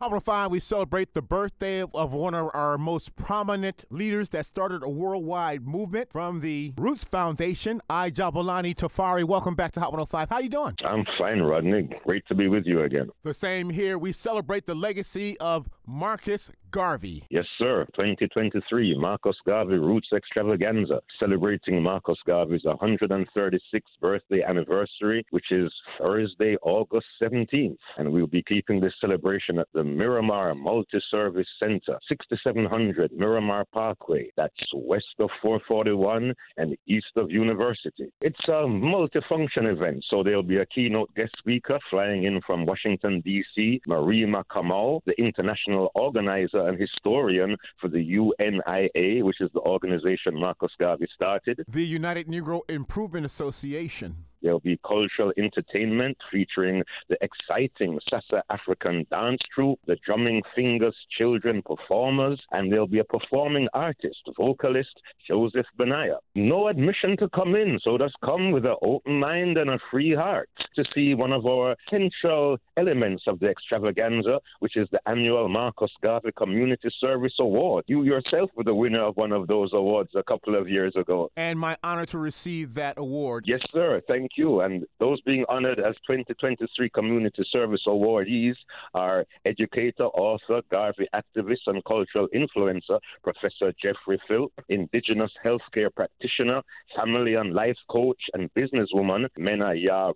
Hot 105, we celebrate the birthday of one of our most prominent leaders that started a worldwide movement from the Rootz Foundation, I Jablani TaFari. Welcome back to Hot 105. How you doing? I'm fine, Rodney. Great to be with you again. The same here. We celebrate the legacy of Marcus Garvey. Yes, sir. 2023, Marcus Garvey Roots Extravaganza, celebrating Marcus Garvey's 136th birthday anniversary, which is Thursday, August 17th. And we'll be keeping this celebration at the Miramar Multi Service Center, 6700 Miramar Parkway. That's west of 441 and east of University. It's a multifunction event, so there'll be a keynote guest speaker flying in from Washington, D.C., Mwariama Kamau, the international organizer and historian for the UNIA, which is the organization Marcus Garvey started. The United Negro Improvement Association. There'll be cultural entertainment featuring the exciting Sasa African dance troupe, the Drumming Fingers children performers, and there'll be a performing artist, vocalist Joseph Benaiah. No admission to come in, so just come with an open mind and a free heart to see one of our central elements of the extravaganza, which is the annual Marcus Garvey Community Service Award. You yourself were the winner of one of those awards a couple of years ago. And my honor to receive that award. Yes, sir. Thank you. And those being honored as 2023 Community Service Awardees are educator, author, Garvey activist, and cultural influencer, Professor Jeffrey Phil, Indigenous healthcare practitioner, family and life coach, and businesswoman, Mena Ya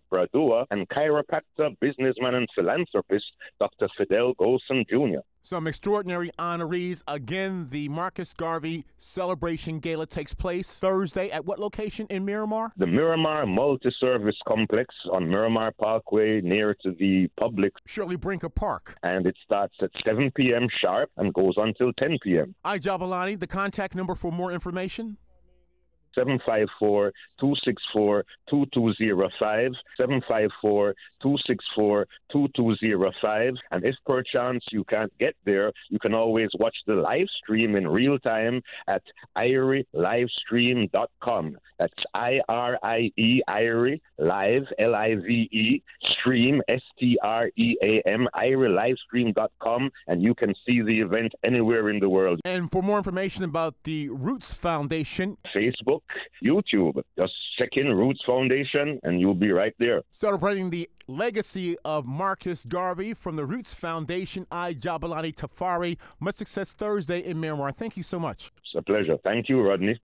And chiropractor, businessman, and philanthropist, Dr. Fidel Golson Jr. Some extraordinary honorees. Again, the Marcus Garvey Celebration Gala takes place Thursday at what location in Miramar? The Miramar Multi Service Complex on Miramar Parkway near to the public. Shirley Branca Park. And it starts at 7 p.m. sharp and goes until 10 p.m. I Jablani, the contact number for more information? 754 264 2205. 754 264 2205. And if perchance you can't get there, you can always watch the live stream in real time at IrieLivestream.com. That's I R I E, Irie, live, L I V E, stream, S T R E A M, IrieLivestream.com. And you can see the event anywhere in the world. And for more information about the Rootz Foundation, Facebook, YouTube. Just check in Rootz Foundation and you'll be right there. Celebrating the legacy of Marcus Garvey from the Rootz Foundation, I Jablani TaFari. Much success Thursday in Miramar. Thank you so much. It's a pleasure. Thank you, Rodney.